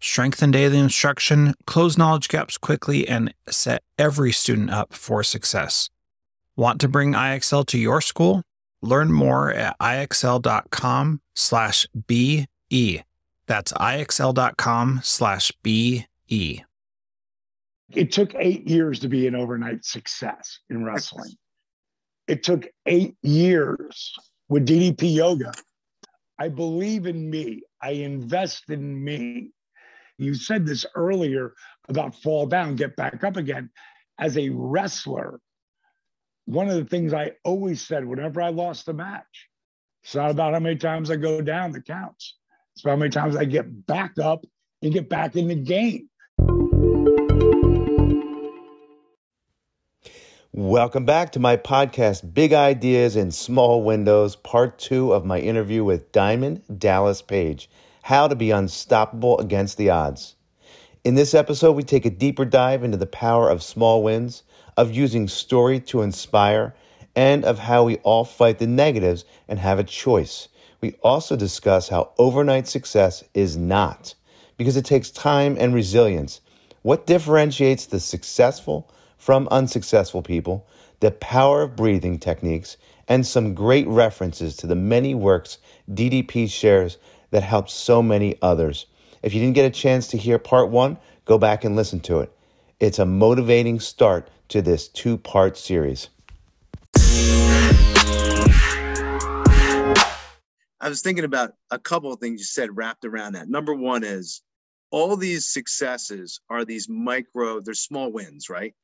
Strengthen daily instruction, close knowledge gaps quickly, and set every student up for success. Want to bring IXL to your school? Learn more at ixl.com slash BE. That's ixl.com slash BE. It took eight years to be an overnight success in wrestling. It took eight years with DDP Yoga. I believe in me. I invest in me. You said this earlier about fall down, get back up again. As a wrestler, one of the things I always said whenever I lost a match, it's not about how many times I go down that counts. It's about how many times I get back up and get back in the game. Welcome back to my podcast, Big Ideas in Small Windows, part two of my interview with Diamond Dallas Page How to Be Unstoppable Against the Odds. In this episode, we take a deeper dive into the power of small wins, of using story to inspire, and of how we all fight the negatives and have a choice. We also discuss how overnight success is not, because it takes time and resilience. What differentiates the successful from unsuccessful people, the power of breathing techniques, and some great references to the many works DDP shares that helped so many others. If you didn't get a chance to hear part one, go back and listen to it. It's a motivating start to this two part series. I was thinking about a couple of things you said wrapped around that. Number one is all these successes are these micro, they're small wins, right?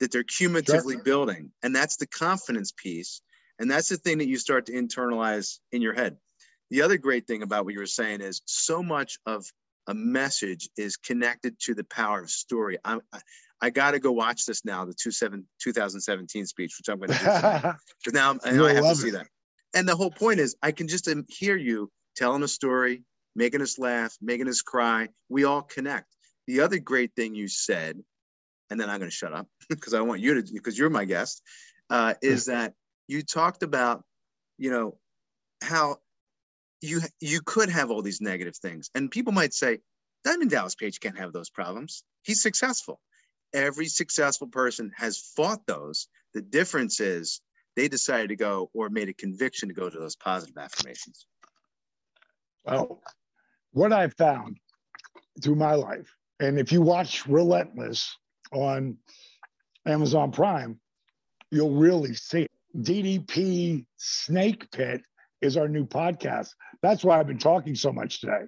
that they're cumulatively sure. building. And that's the confidence piece. And that's the thing that you start to internalize in your head. The other great thing about what you were saying is so much of a message is connected to the power of story. I, I, I got to go watch this now, the two seven, 2017 speech, which I'm going to do because now, I, I have to see it. that. And the whole point is, I can just um, hear you telling a story, making us laugh, making us cry. We all connect. The other great thing you said and then I'm going to shut up because I want you to, because you're my guest, uh, is that you talked about, you know, how you you could have all these negative things, and people might say, Diamond Dallas Page can't have those problems. He's successful. Every successful person has fought those. The difference is they decided to go or made a conviction to go to those positive affirmations. Well, what I've found through my life, and if you watch Relentless, on Amazon Prime, you'll really see it. DDP Snake Pit is our new podcast. That's why I've been talking so much today,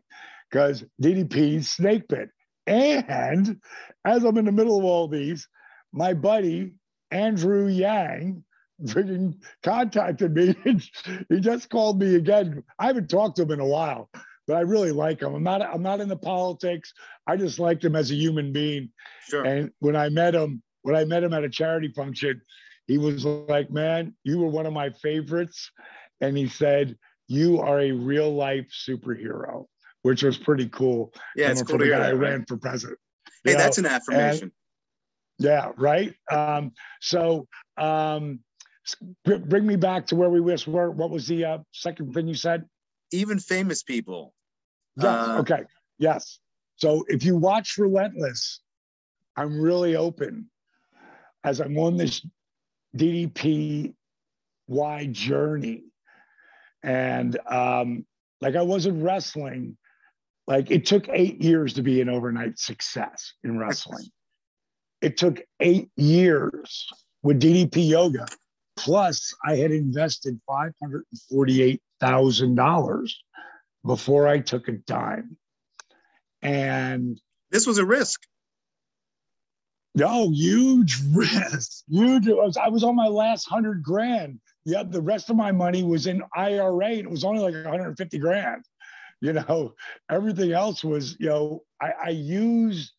because DDP Snake Pit. And as I'm in the middle of all these, my buddy Andrew Yang freaking contacted me. he just called me again. I haven't talked to him in a while, but I really like him. I'm not I'm not in the politics. I just liked him as a human being. Sure. And when I met him, when I met him at a charity function, he was like, "Man, you were one of my favorites," and he said, "You are a real life superhero," which was pretty cool. Yeah, it's cool to hear. I ran for president. Hey, that's know? an affirmation. And, yeah, right. Um, so um, bring me back to where we were. What was the uh, second thing you said? even famous people. Yes. Uh, okay. Yes. So if you watch Relentless, I'm really open as I'm on this DDP wide journey. And um, like I wasn't wrestling, like it took eight years to be an overnight success in wrestling. it took eight years with DDP Yoga. Plus, I had invested 548 thousand dollars before I took a dime. And this was a risk. No, huge risk. Huge. I was on my last hundred grand. Yeah, the rest of my money was in IRA. It was only like 150 grand. You know, everything else was, you know, I, I used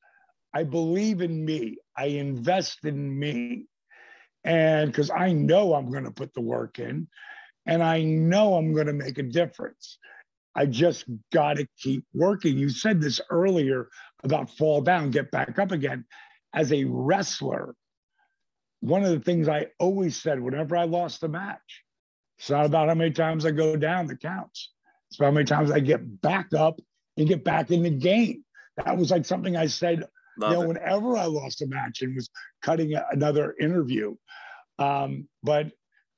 I believe in me. I invest in me. And because I know I'm going to put the work in and I know I'm going to make a difference. I just got to keep working. You said this earlier about fall down, get back up again. As a wrestler, one of the things I always said whenever I lost a match, it's not about how many times I go down that counts. It's about how many times I get back up and get back in the game. That was like something I said, Love you know, it. whenever I lost a match and was cutting another interview. Um, but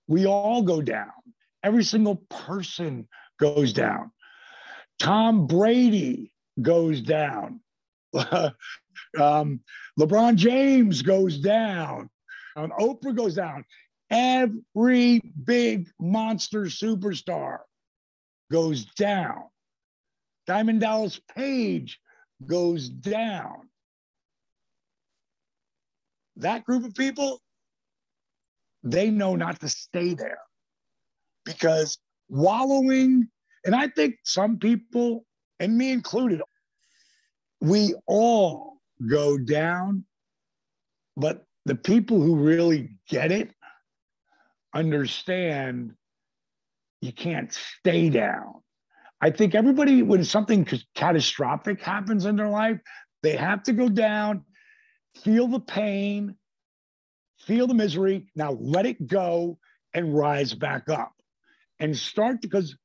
we all go down. Every single person goes down. Tom Brady goes down. um, LeBron James goes down. Um, Oprah goes down. Every big monster superstar goes down. Diamond Dallas Page goes down. That group of people, they know not to stay there because wallowing and I think some people, and me included, we all go down, but the people who really get it understand you can't stay down. I think everybody, when something catastrophic happens in their life, they have to go down, feel the pain, feel the misery. Now let it go and rise back up and start because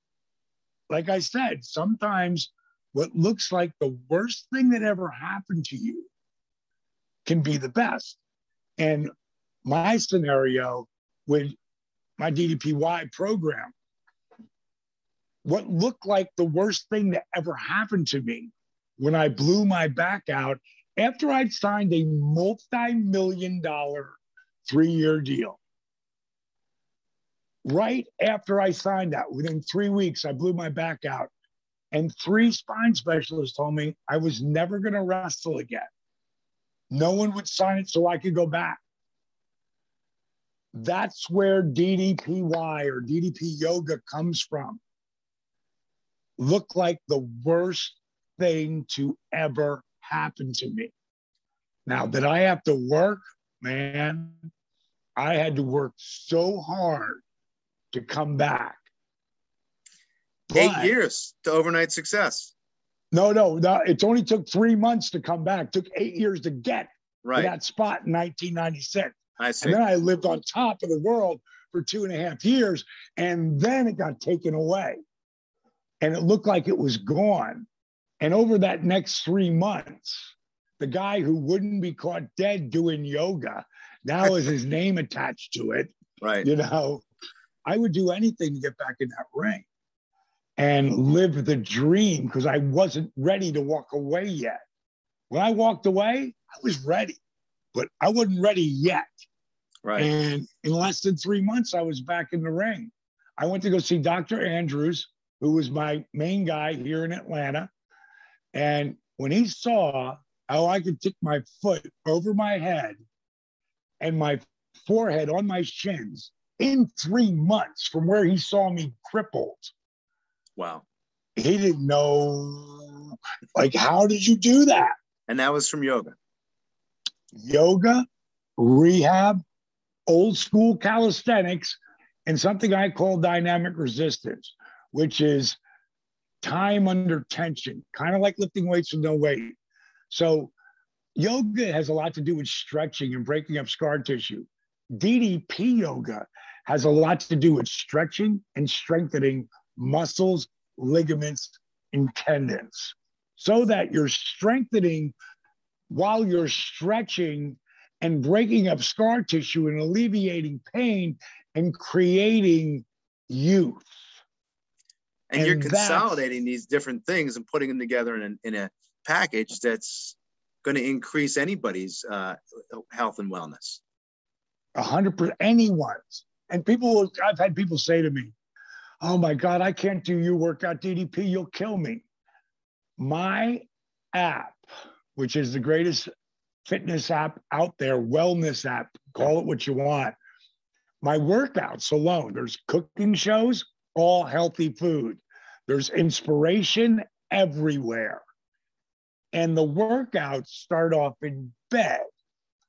like I said, sometimes what looks like the worst thing that ever happened to you can be the best. And my scenario with my DDPY program, what looked like the worst thing that ever happened to me when I blew my back out after I'd signed a multi million dollar three year deal right after I signed that, within three weeks, I blew my back out. And three spine specialists told me I was never going to wrestle again. No one would sign it so I could go back. That's where DDPY or DDP yoga comes from. Look like the worst thing to ever happen to me. Now, that I have to work, man, I had to work so hard to come back. But, Eight years to overnight success. No, no, no, it's only took three months to come back. It took eight years to get right. to that spot in 1996. I see. And then I lived on top of the world for two and a half years, and then it got taken away, and it looked like it was gone. And over that next three months, the guy who wouldn't be caught dead doing yoga now is his name attached to it. Right. You know, I would do anything to get back in that ring and mm-hmm. live the dream because I wasn't ready to walk away yet. When I walked away, I was ready, but I wasn't ready yet. Right. And in less than three months, I was back in the ring. I went to go see Dr. Andrews, who was my main guy here in Atlanta. And when he saw how I could take my foot over my head and my forehead on my shins in three months from where he saw me crippled. Wow. He didn't know, like, how did you do that? And that was from yoga. Yoga, rehab, old school calisthenics, and something I call dynamic resistance, which is time under tension, kind of like lifting weights with no weight. So, yoga has a lot to do with stretching and breaking up scar tissue. DDP yoga has a lot to do with stretching and strengthening muscles, ligaments, and tendons so that you're strengthening while you're stretching and breaking up scar tissue and alleviating pain and creating youth. And, and you're consolidating these different things and putting them together in a, in a package that's going to increase anybody's uh, health and wellness. A hundred percent, anyone's. And people, I've had people say to me, Oh my God, I can't do you workout DDP, you'll kill me. My app, which is the greatest fitness app out there, wellness app, call it what you want. My workouts alone, there's cooking shows, all healthy food. There's inspiration everywhere. And the workouts start off in bed.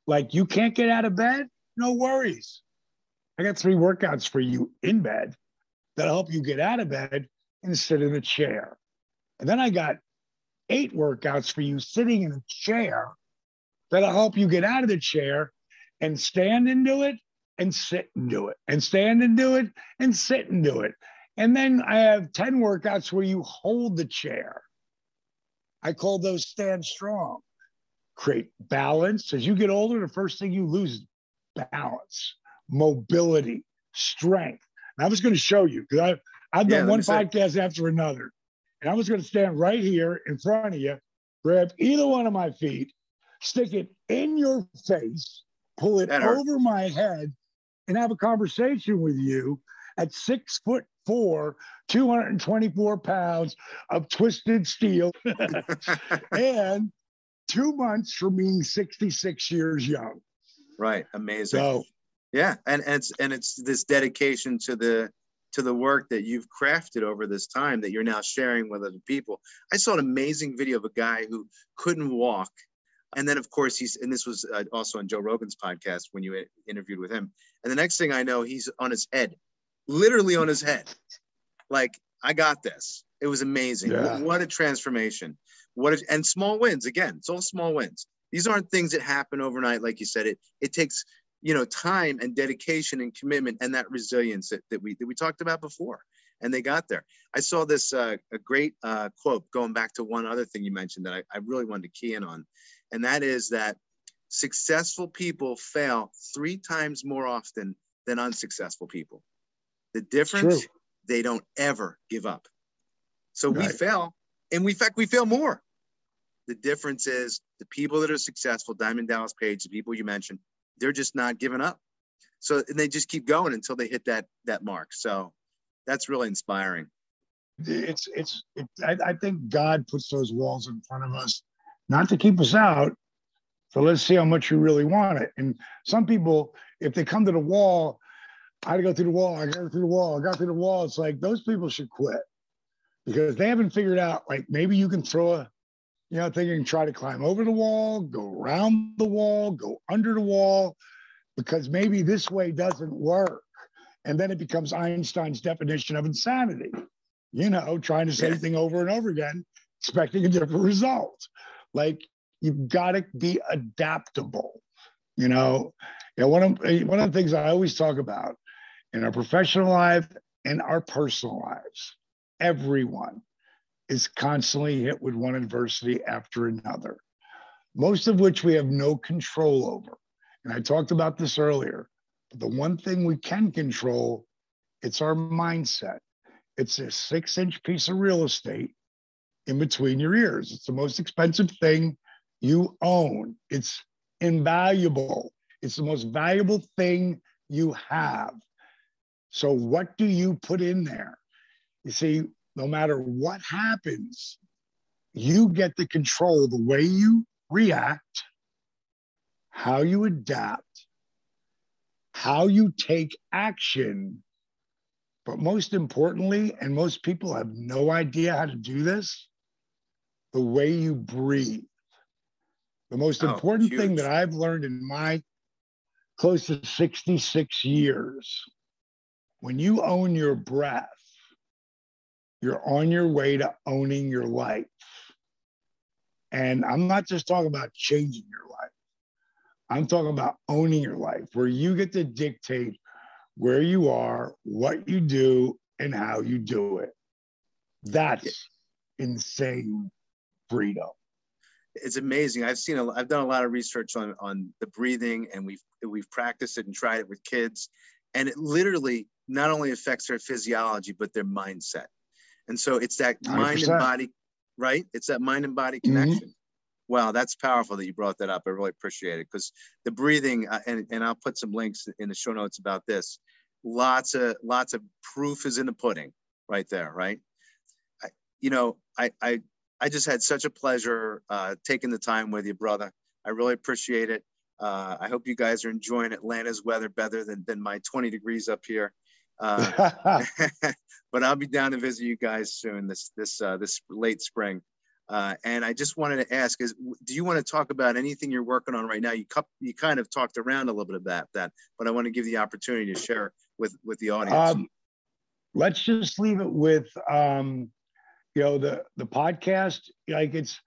Like you can't get out of bed, no worries. I got three workouts for you in bed that'll help you get out of bed and sit in a chair. And then I got eight workouts for you sitting in a chair that'll help you get out of the chair and stand and do it and sit and do it and stand and do it and sit and do it. And then I have 10 workouts where you hold the chair. I call those stand strong. Create balance. As you get older, the first thing you lose is balance, mobility, strength. I was going to show you because I've, I've done yeah, one podcast say. after another. And I was going to stand right here in front of you, grab either one of my feet, stick it in your face, pull it over my head, and have a conversation with you at six foot four, 224 pounds of twisted steel, and two months from being 66 years young. Right. Amazing. So, yeah. And, and it's and it's this dedication to the to the work that you've crafted over this time that you're now sharing with other people. I saw an amazing video of a guy who couldn't walk. And then, of course, he's, and this was uh, also on Joe Rogan's podcast when you interviewed with him. And the next thing I know, he's on his head literally on his head. Like, I got this. It was amazing. Yeah. What a transformation. What a, and small wins again. It's all small wins. These aren't things that happen overnight, like you said. It it takes you know time and dedication and commitment and that resilience that, that we that we talked about before. And they got there. I saw this uh, a great uh, quote going back to one other thing you mentioned that I, I really wanted to key in on, and that is that successful people fail three times more often than unsuccessful people. The difference, they don't ever give up. So right. we fail, and we in fact we fail more. The difference is the people that are successful, Diamond Dallas Page, the people you mentioned, they're just not giving up. So and they just keep going until they hit that that mark. So that's really inspiring. It's it's, it, I, I think God puts those walls in front of us, not to keep us out. So let's see how much you really want it. And some people, if they come to the wall I to go through the wall. I got through the wall. I got through the wall. It's like those people should quit because they haven't figured out like maybe you can throw a, you know, thing and try to climb over the wall, go around the wall, go under the wall, because maybe this way doesn't work. And then it becomes Einstein's definition of insanity, you know, trying to say yeah. anything over and over again, expecting a different result. Like you've got to be adaptable, you know. You know, one of one of the things I always talk about in our professional life and our personal lives. Everyone is constantly hit with one adversity after another, most of which we have no control over. And I talked about this earlier. But the one thing we can control, it's our mindset. It's a six inch piece of real estate in between your ears. It's the most expensive thing you own. It's invaluable. It's the most valuable thing you have. So, what do you put in there? You see, no matter what happens, you get to control the way you react, how you adapt, how you take action. But most importantly, and most people have no idea how to do this, the way you breathe. The most oh, important huge. thing that I've learned in my close to 66 years when you own your breath, you're on your way to owning your life. And I'm not just talking about changing your life, I'm talking about owning your life, where you get to dictate where you are, what you do, and how you do it. That's insane freedom. It's amazing. I've seen, a, I've done a lot of research on, on the breathing, and we've we've practiced it and tried it with kids, and it literally not only affects their physiology but their mindset and so it's that 100%. mind and body right it's that mind and body mm-hmm. connection mm-hmm. wow that's powerful that you brought that up i really appreciate it because the breathing uh, and, and i'll put some links in the show notes about this lots of lots of proof is in the pudding right there right I, you know i i i just had such a pleasure uh, taking the time with you brother i really appreciate it uh, I hope you guys are enjoying Atlanta's weather better than, than my 20 degrees up here. Uh, but I'll be down to visit you guys soon this this uh, this late spring. Uh, and I just wanted to ask: Is do you want to talk about anything you're working on right now? You you kind of talked around a little bit about that, but I want to give you the opportunity to share with with the audience. Um, let's just leave it with um, you know the the podcast. Like it's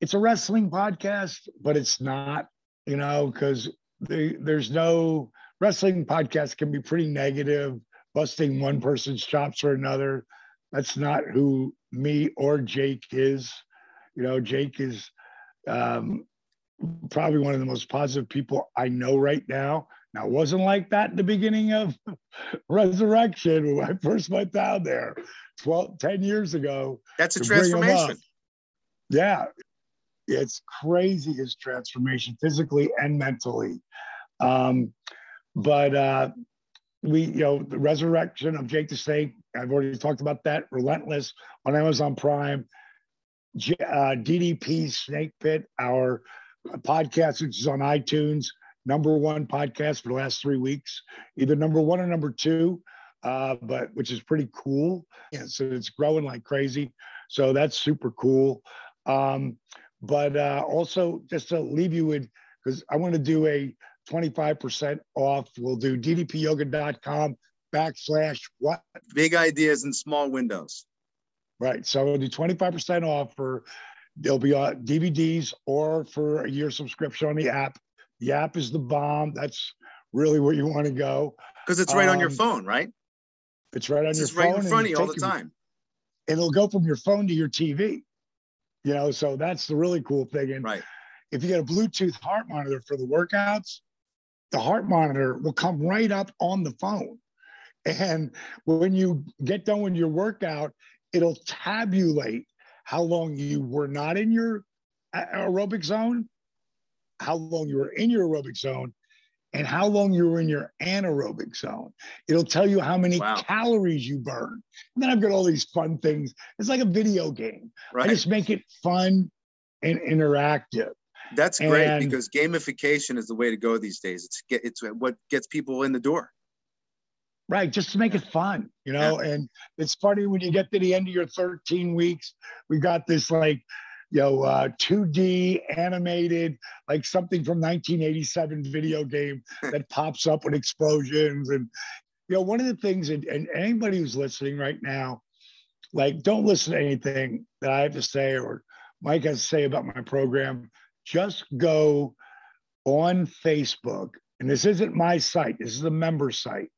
it's a wrestling podcast, but it's not. You know, because the, there's no wrestling podcast can be pretty negative, busting one person's chops for another. That's not who me or Jake is. You know, Jake is um, probably one of the most positive people I know right now. Now, it wasn't like that in the beginning of Resurrection when I first went down there 12, 10 years ago. That's a transformation. Yeah. It's crazy his transformation physically and mentally. Um, but uh, we, you know, the resurrection of Jake the Snake, I've already talked about that. Relentless on Amazon Prime. Uh, DDP Snake Pit, our podcast, which is on iTunes, number one podcast for the last three weeks, either number one or number two, uh, but which is pretty cool. Yeah, so it's growing like crazy. So that's super cool. Um, but uh, also, just to leave you with, because I want to do a 25% off. We'll do ddpyoga.com backslash what? Big ideas in small windows. Right. So we'll do 25% off for there'll be uh, DVDs or for a year subscription on the app. The app is the bomb. That's really where you want to go. Because it's right um, on your um, phone, right? It's right on it's your phone. right in front of you all the time. And it'll go from your phone to your TV. You know, so that's the really cool thing. And right. if you get a Bluetooth heart monitor for the workouts, the heart monitor will come right up on the phone. And when you get done with your workout, it'll tabulate how long you were not in your aerobic zone, how long you were in your aerobic zone, and how long you were in your anaerobic zone. It'll tell you how many wow. calories you burn. And then I've got all these fun things. It's like a video game. Right. I just make it fun and interactive. That's great and, because gamification is the way to go these days. It's get, it's what gets people in the door. Right, just to make it fun, you know. Yeah. And it's funny when you get to the end of your 13 weeks, we got this like, you know, uh, 2D animated, like something from 1987 video game that pops up with explosions. And, you know, one of the things, and, and anybody who's listening right now, like, don't listen to anything that I have to say or Mike has to say about my program just go on Facebook, and this isn't my site, this is a member site.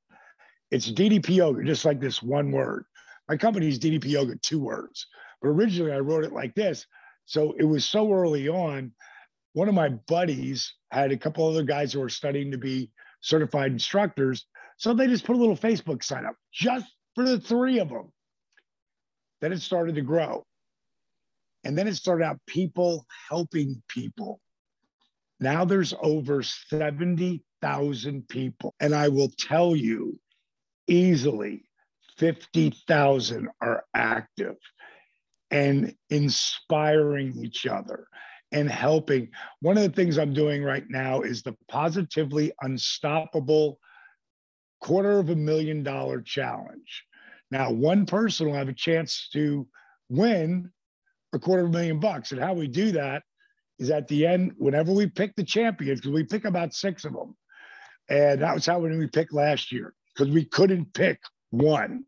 It's DDP Yoga, just like this one word. My company is DDP Yoga, two words. But originally I wrote it like this. So it was so early on. One of my buddies had a couple other guys who were studying to be certified instructors. So they just put a little Facebook sign up just for the three of them. Then it started to grow. And then it started out people helping people. Now there's over 70,000 people. And I will tell you easily 50,000 are active and inspiring each other and helping. One of the things I'm doing right now is the Positively Unstoppable quarter of a million dollar challenge. Now, one person will have a chance to win a quarter of a million bucks. And how we do that is at the end, whenever we pick the champions, because we pick about six of them. And that was how we picked last year, because we couldn't pick one,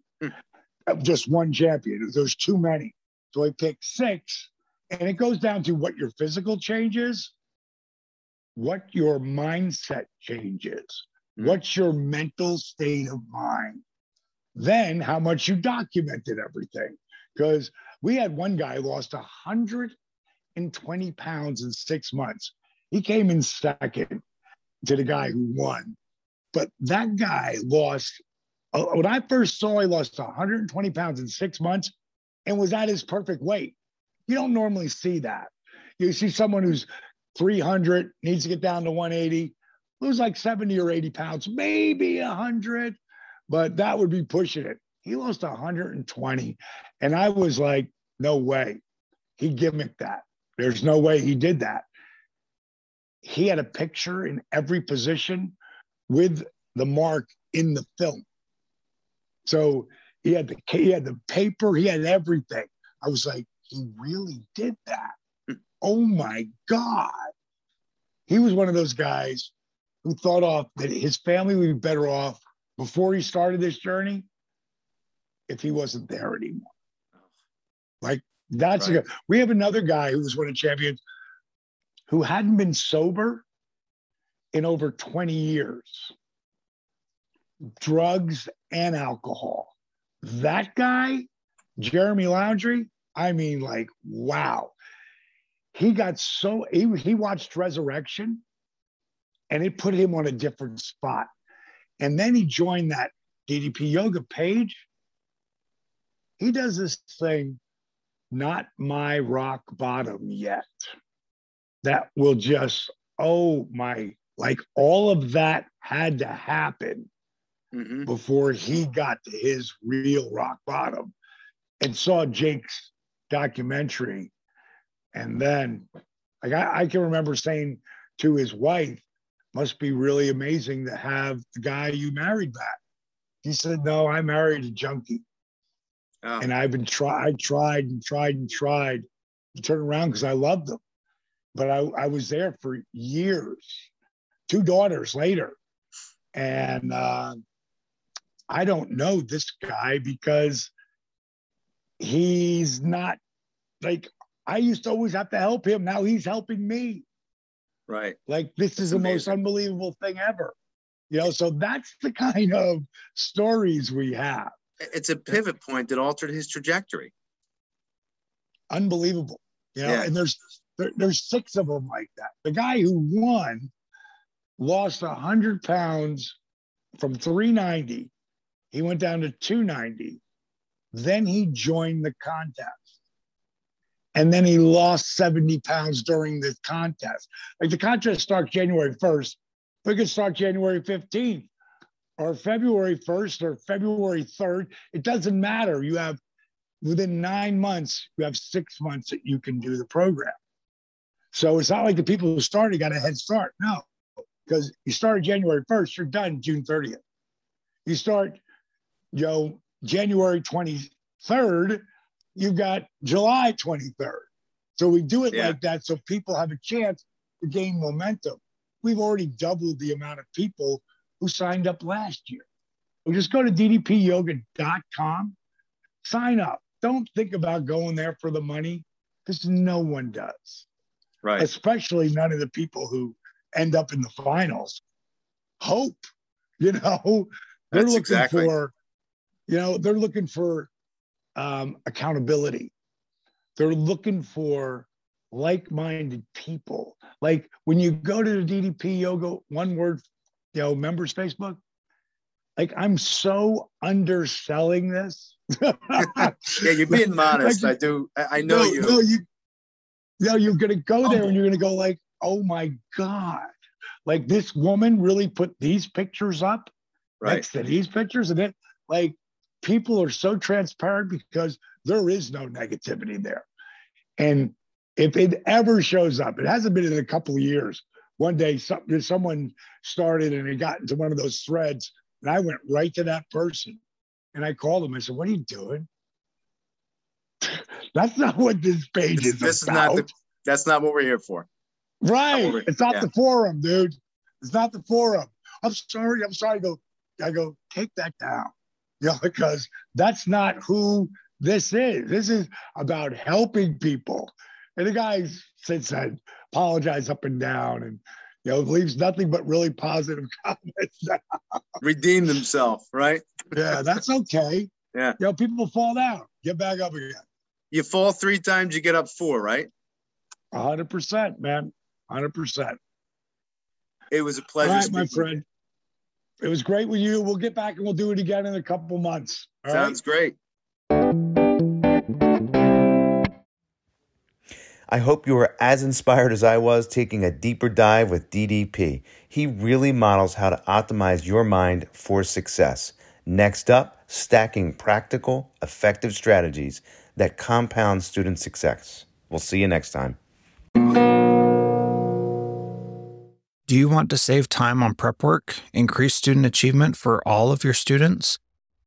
just one champion. There's too many. So we picked six. And it goes down to what your physical changes, what your mindset changes, mm-hmm. what's your mental state of mind, then how much you documented everything. Because we had one guy lost 120 pounds in six months. He came in second to the guy who won. But that guy lost, uh, when I first saw, he lost 120 pounds in six months and was at his perfect weight. You don't normally see that. You see someone who's 300, needs to get down to 180, lose like 70 or 80 pounds, maybe 100, but that would be pushing it. He lost 120. And I was like, no way. He gimmicked that. There's no way he did that. He had a picture in every position with the mark in the film. So he had the he had the paper, he had everything. I was like, he really did that. oh my God. He was one of those guys who thought off that his family would be better off before he started this journey if he wasn't there anymore. Oh. Like that's right. a, we have another guy who was one of the champions who hadn't been sober in over 20 years. Drugs and alcohol. That guy, Jeremy Laundrie, I mean, like, wow. He got so he, he watched Resurrection and it put him on a different spot. And then he joined that DDP yoga page. He does this thing, not my rock bottom yet. That will just, oh my, like all of that had to happen mm-hmm. before he got to his real rock bottom and saw Jake's documentary. And then, like, I, I can remember saying to his wife, must be really amazing to have the guy you married back. He said, No, I married a junkie. And I've been try I tried and tried and tried to turn around because I loved them. But I, I was there for years, two daughters later. And uh, I don't know this guy because he's not like I used to always have to help him. Now he's helping me. Right. Like this is the most unbelievable thing ever. You know, so that's the kind of stories we have. It's a pivot point that altered his trajectory. Unbelievable. You know, yeah. and there's there, there's six of them like that. The guy who won lost a 100 pounds from 390. He went down to 290. Then he joined the contest and then he lost 70 pounds during the contest. Like the contest starts January 1st, but it could start January 15th or February 1st or February 3rd. It doesn't matter. You have within nine months, you have six months that you can do the program. So it's not like the people who started got a head start. No, because you start January 1st, you're done June 30th. You start, you know, January 23rd, you've got July 23rd. So we do it yeah. like that so people have a chance to gain momentum. We've already doubled the amount of people who signed up last year. We just go to ddpyoga.com, sign up. Don't think about going there for the money because no one does. Right. Especially none of the people who end up in the finals. Hope, you know, they're That's looking exactly. for, you know, they're looking for um, accountability. They're looking for like-minded people. Like when you go to the DDP Yoga One Word, you know, members Facebook, like I'm so underselling this. yeah, you're being modest. Like, I do. I know no, you. No, you. Know, you're gonna go there oh. and you're gonna go like, oh my god, like this woman really put these pictures up right. next to these pictures, and it like people are so transparent because there is no negativity there. And if it ever shows up, it hasn't been in a couple of years. One day, some, someone started and it got into one of those threads, and I went right to that person and I called him I said, "What are you doing? that's not what this page this, is this about. Is not the, that's not what we're here for. Right? Not it's not yeah. the forum, dude. It's not the forum. I'm sorry. I'm sorry. I go. I go. Take that down you know, because that's not who this is. This is about helping people. And the guy since then apologized up and down and you know, leaves nothing but really positive comments. Redeemed himself, right? yeah, that's okay. Yeah. You know, people fall down, get back up again. You fall three times, you get up four, right? hundred percent, man. hundred percent. It was a pleasure. All right, my friend. It was great with you. We'll get back and we'll do it again in a couple months. Sounds right? great. I hope you were as inspired as I was taking a deeper dive with DDP. He really models how to optimize your mind for success. Next up, stacking practical, effective strategies that compound student success. We'll see you next time. Do you want to save time on prep work, increase student achievement for all of your students,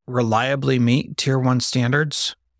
reliably meet Tier 1 standards?